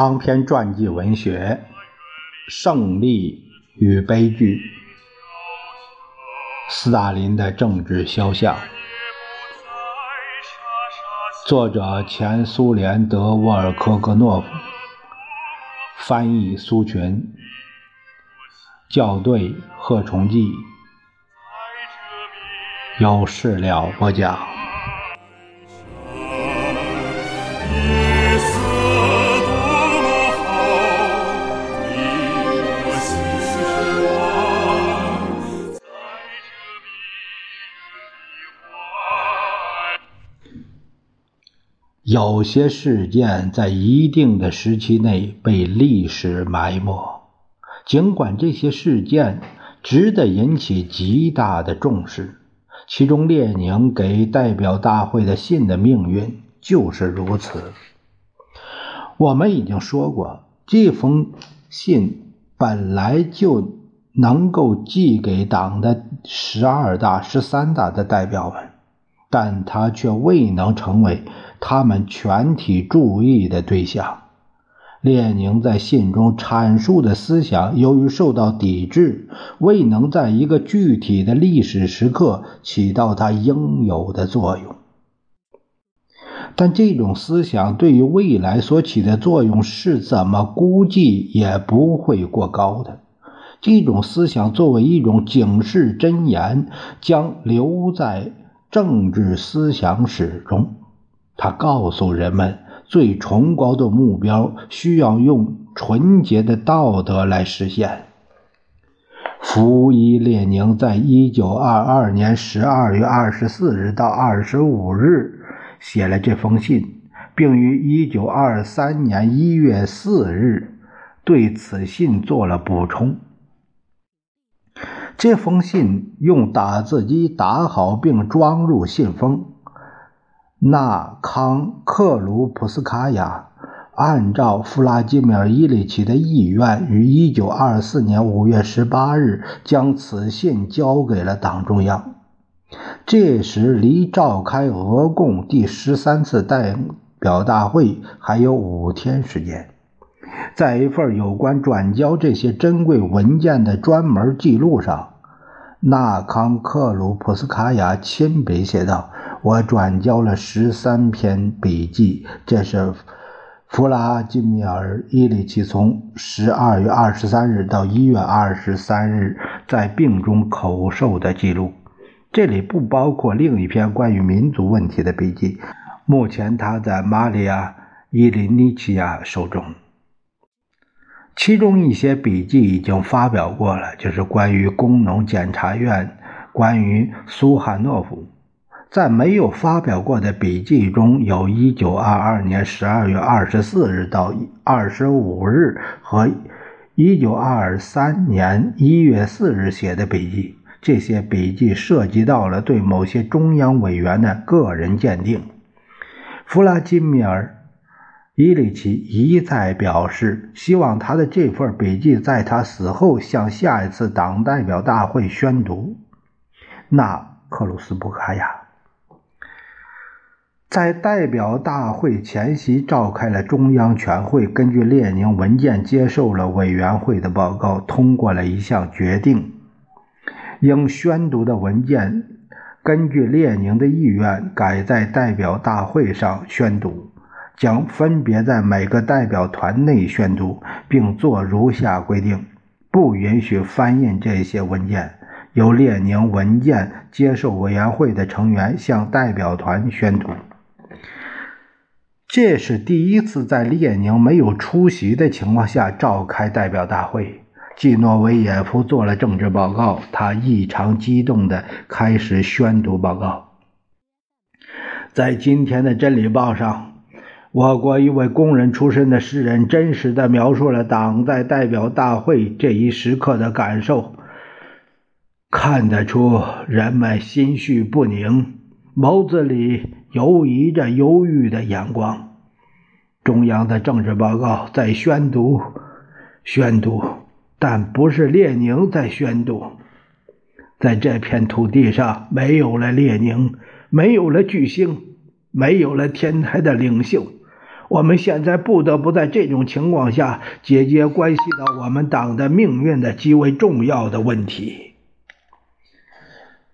长篇传记文学《胜利与悲剧》，斯大林的政治肖像，作者前苏联德沃尔科格诺夫，翻译苏群，校对贺崇济，有事了不讲。有些事件在一定的时期内被历史埋没，尽管这些事件值得引起极大的重视。其中，列宁给代表大会的信的命运就是如此。我们已经说过，这封信本来就能够寄给党的十二大、十三大的代表们。但他却未能成为他们全体注意的对象。列宁在信中阐述的思想，由于受到抵制，未能在一个具体的历史时刻起到他应有的作用。但这种思想对于未来所起的作用，是怎么估计也不会过高的。这种思想作为一种警示箴言，将留在。政治思想史中，他告诉人们，最崇高的目标需要用纯洁的道德来实现。福伊列宁在一九二二年十二月二十四日到二十五日写了这封信，并于一九二三年一月四日对此信做了补充。这封信用打字机打好并装入信封。纳康克鲁普斯卡娅按照弗拉基米尔·伊里奇的意愿，于1924年5月18日将此信交给了党中央。这时离召开俄共第十三次代表大会还有五天时间。在一份有关转交这些珍贵文件的专门记录上。纳康克鲁普斯卡娅亲笔写道：“我转交了十三篇笔记，这是弗拉基米尔·伊里奇从十二月二十三日到一月二十三日在病中口授的记录。这里不包括另一篇关于民族问题的笔记，目前他在玛利亚·伊林尼奇亚手中。”其中一些笔记已经发表过了，就是关于工农检察院、关于苏汉诺夫。在没有发表过的笔记中，有1922年12月24日到25日和1923年1月4日写的笔记。这些笔记涉及到了对某些中央委员的个人鉴定。弗拉基米尔。伊里奇一再表示，希望他的这份笔记在他死后向下一次党代表大会宣读。那克鲁斯布卡娅在代表大会前夕召开了中央全会，根据列宁文件接受了委员会的报告，通过了一项决定：应宣读的文件根据列宁的意愿改在代表大会上宣读。将分别在每个代表团内宣读，并做如下规定：不允许翻印这些文件，由列宁文件接受委员会的成员向代表团宣读。这是第一次在列宁没有出席的情况下召开代表大会。季诺维也夫做了政治报告，他异常激动地开始宣读报告。在今天的《真理报》上。我国一位工人出身的诗人，真实的描述了党在代表大会这一时刻的感受。看得出人们心绪不宁，眸子里游移着忧郁的眼光。中央的政治报告在宣读，宣读，但不是列宁在宣读。在这片土地上，没有了列宁，没有了巨星，没有了天台的领袖。我们现在不得不在这种情况下解决关系到我们党的命运的极为重要的问题。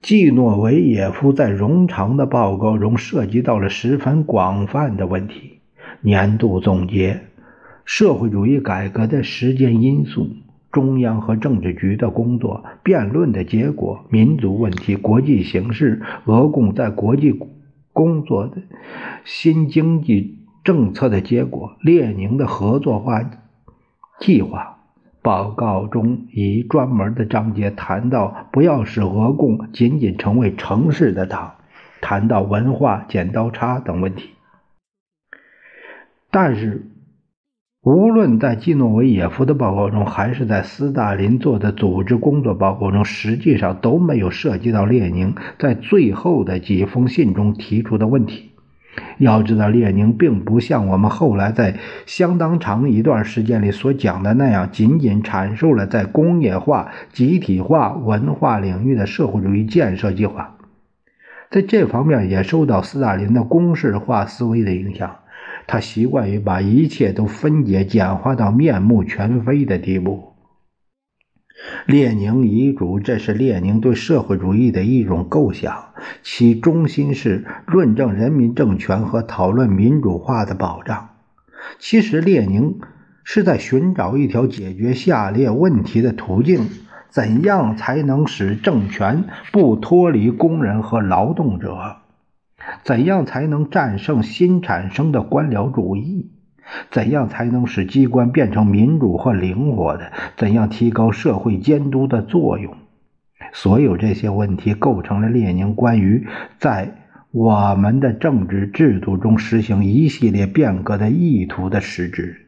季诺维也夫在冗长的报告中涉及到了十分广泛的问题：年度总结、社会主义改革的时间因素、中央和政治局的工作、辩论的结果、民族问题、国际形势、俄共在国际工作的新经济。政策的结果，列宁的合作化计划报告中以专门的章节谈到，不要使俄共仅仅成为城市的党，谈到文化剪刀差等问题。但是，无论在季诺维也夫的报告中，还是在斯大林做的组织工作报告中，实际上都没有涉及到列宁在最后的几封信中提出的问题。要知道，列宁并不像我们后来在相当长一段时间里所讲的那样，仅仅阐述了在工业化、集体化、文化领域的社会主义建设计划。在这方面，也受到斯大林的公式化思维的影响。他习惯于把一切都分解、简化到面目全非的地步。列宁遗嘱，这是列宁对社会主义的一种构想，其中心是论证人民政权和讨论民主化的保障。其实，列宁是在寻找一条解决下列问题的途径：怎样才能使政权不脱离工人和劳动者？怎样才能战胜新产生的官僚主义？怎样才能使机关变成民主和灵活的？怎样提高社会监督的作用？所有这些问题构成了列宁关于在我们的政治制度中实行一系列变革的意图的实质。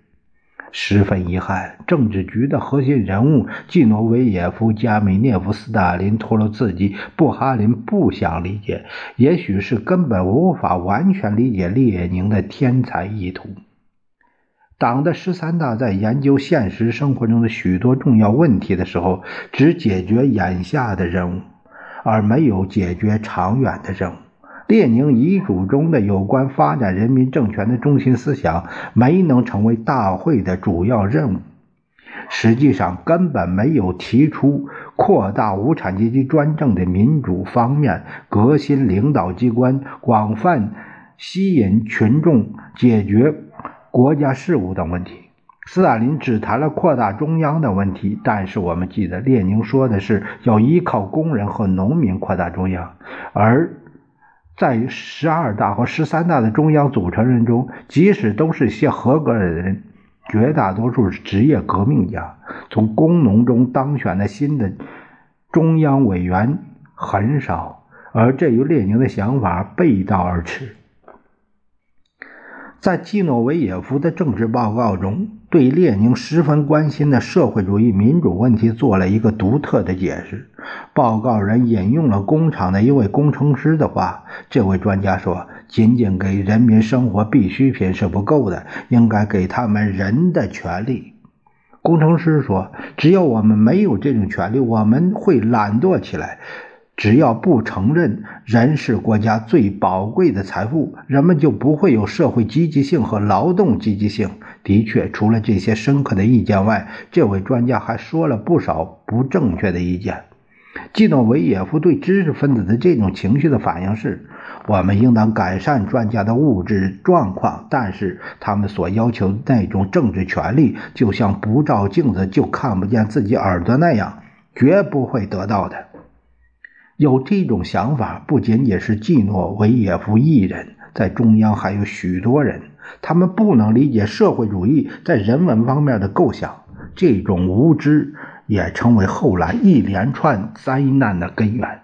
十分遗憾，政治局的核心人物季诺维也夫、加米涅夫、斯大林、托洛茨基、布哈林不想理解，也许是根本无法完全理解列宁的天才意图。党的十三大在研究现实生活中的许多重要问题的时候，只解决眼下的任务，而没有解决长远的任务。列宁遗嘱中的有关发展人民政权的中心思想，没能成为大会的主要任务。实际上，根本没有提出扩大无产阶级专政的民主方面、革新领导机关、广泛吸引群众、解决。国家事务等问题，斯大林只谈了扩大中央的问题。但是我们记得，列宁说的是要依靠工人和农民扩大中央。而在十二大和十三大的中央组成人中，即使都是些合格的人，绝大多数是职业革命家，从工农中当选的新的中央委员很少，而这与列宁的想法背道而驰。在季诺维也夫的政治报告中，对列宁十分关心的社会主义民主问题做了一个独特的解释。报告人引用了工厂的一位工程师的话：“这位专家说，仅仅给人民生活必需品是不够的，应该给他们人的权利。”工程师说：“只要我们没有这种权利，我们会懒惰起来。”只要不承认人是国家最宝贵的财富，人们就不会有社会积极性和劳动积极性。的确，除了这些深刻的意见外，这位专家还说了不少不正确的意见。季诺维也夫对知识分子的这种情绪的反应是：我们应当改善专家的物质状况，但是他们所要求的那种政治权利，就像不照镜子就看不见自己耳朵那样，绝不会得到的。有这种想法不仅仅是季诺维也夫一人，在中央还有许多人，他们不能理解社会主义在人文方面的构想。这种无知也成为后来一连串灾难的根源。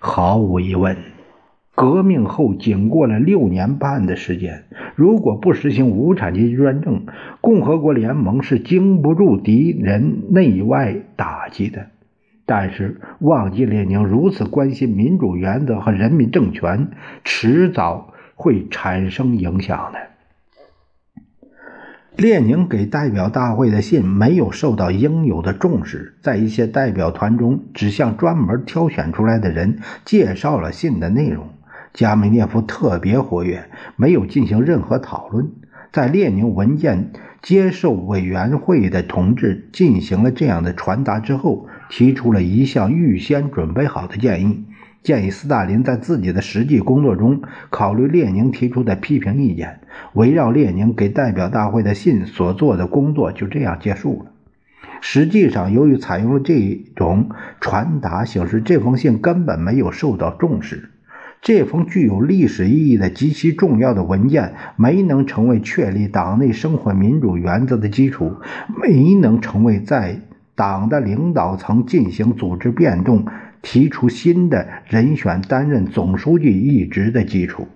毫无疑问，革命后仅过了六年半的时间，如果不实行无产阶级专政，共和国联盟是经不住敌人内外打击的。但是，忘记列宁如此关心民主原则和人民政权，迟早会产生影响的。列宁给代表大会的信没有受到应有的重视，在一些代表团中，只向专门挑选出来的人介绍了信的内容。加梅涅夫特别活跃，没有进行任何讨论。在列宁文件接受委员会的同志进行了这样的传达之后，提出了一项预先准备好的建议，建议斯大林在自己的实际工作中考虑列宁提出的批评意见。围绕列宁给代表大会的信所做的工作就这样结束了。实际上，由于采用了这种传达形式，这封信根本没有受到重视。这封具有历史意义的极其重要的文件没能成为确立党内生活民主原则的基础，没能成为在党的领导层进行组织变动、提出新的人选担任总书记一职的基础。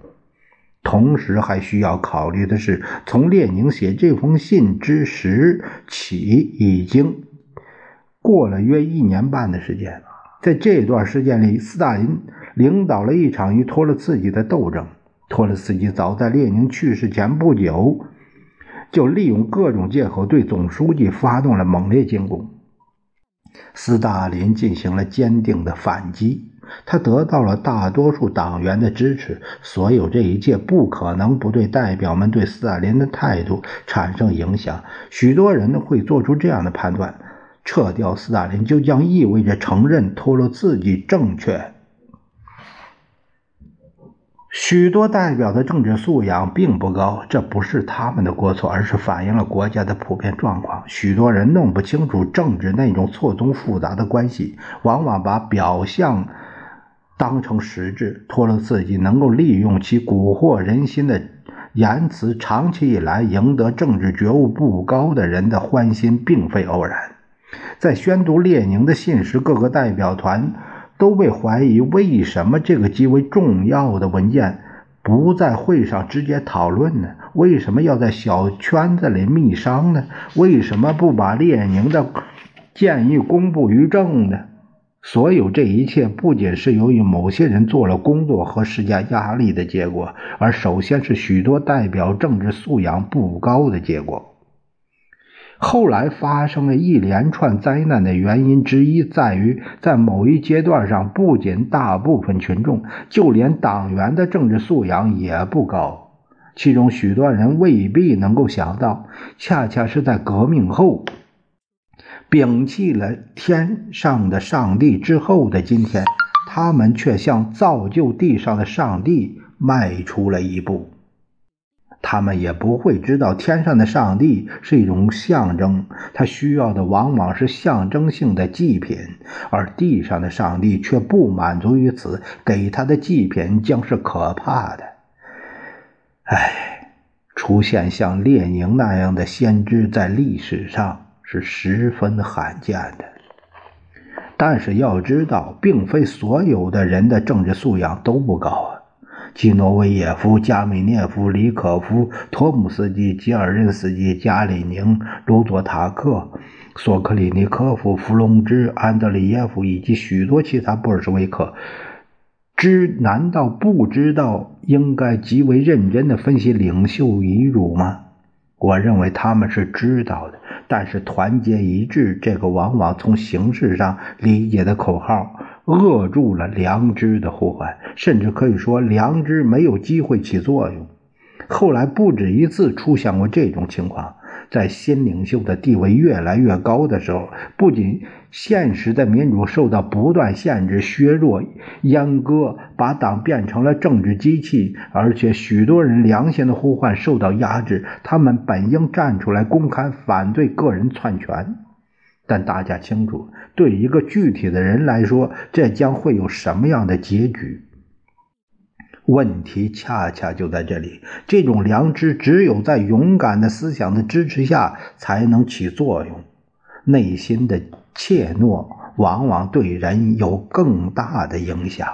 同时，还需要考虑的是，从列宁写这封信之时起，已经过了约一年半的时间。在这段时间里，斯大林领导了一场与托洛茨基的斗争。托洛茨基早在列宁去世前不久，就利用各种借口对总书记发动了猛烈进攻。斯大林进行了坚定的反击，他得到了大多数党员的支持。所有这一切不可能不对代表们对斯大林的态度产生影响。许多人会做出这样的判断。撤掉斯大林就将意味着承认托洛茨基正确。许多代表的政治素养并不高，这不是他们的过错，而是反映了国家的普遍状况。许多人弄不清楚政治那种错综复杂的关系，往往把表象当成实质。托了自己能够利用其蛊惑人心的言辞，长期以来赢得政治觉悟不高的人的欢心，并非偶然。在宣读列宁的信时，各个代表团都被怀疑：为什么这个极为重要的文件不在会上直接讨论呢？为什么要在小圈子里密商呢？为什么不把列宁的建议公布于众呢？所有这一切，不仅是由于某些人做了工作和施加压力的结果，而首先是许多代表政治素养不高的结果。后来发生了一连串灾难的原因之一，在于在某一阶段上，不仅大部分群众，就连党员的政治素养也不高。其中许多人未必能够想到，恰恰是在革命后，摒弃了天上的上帝之后的今天，他们却向造就地上的上帝迈出了一步。他们也不会知道，天上的上帝是一种象征，他需要的往往是象征性的祭品，而地上的上帝却不满足于此，给他的祭品将是可怕的。唉，出现像列宁那样的先知，在历史上是十分罕见的。但是要知道，并非所有的人的政治素养都不高啊。基诺维耶夫、加米涅夫、里可夫、托姆斯基、吉尔任斯基、加里宁、卢佐塔克、索克里尼科夫、弗隆兹、安德里耶夫以及许多其他布尔什维克，知难道不知道应该极为认真的分析领袖遗嘱吗？我认为他们是知道的，但是团结一致这个往往从形式上理解的口号。扼住了良知的呼唤，甚至可以说良知没有机会起作用。后来不止一次出现过这种情况，在新领袖的地位越来越高的时候，不仅现实的民主受到不断限制、削弱、阉割，把党变成了政治机器，而且许多人良心的呼唤受到压制。他们本应站出来公开反对个人篡权。但大家清楚，对一个具体的人来说，这将会有什么样的结局？问题恰恰就在这里。这种良知只有在勇敢的思想的支持下才能起作用。内心的怯懦往往对人有更大的影响。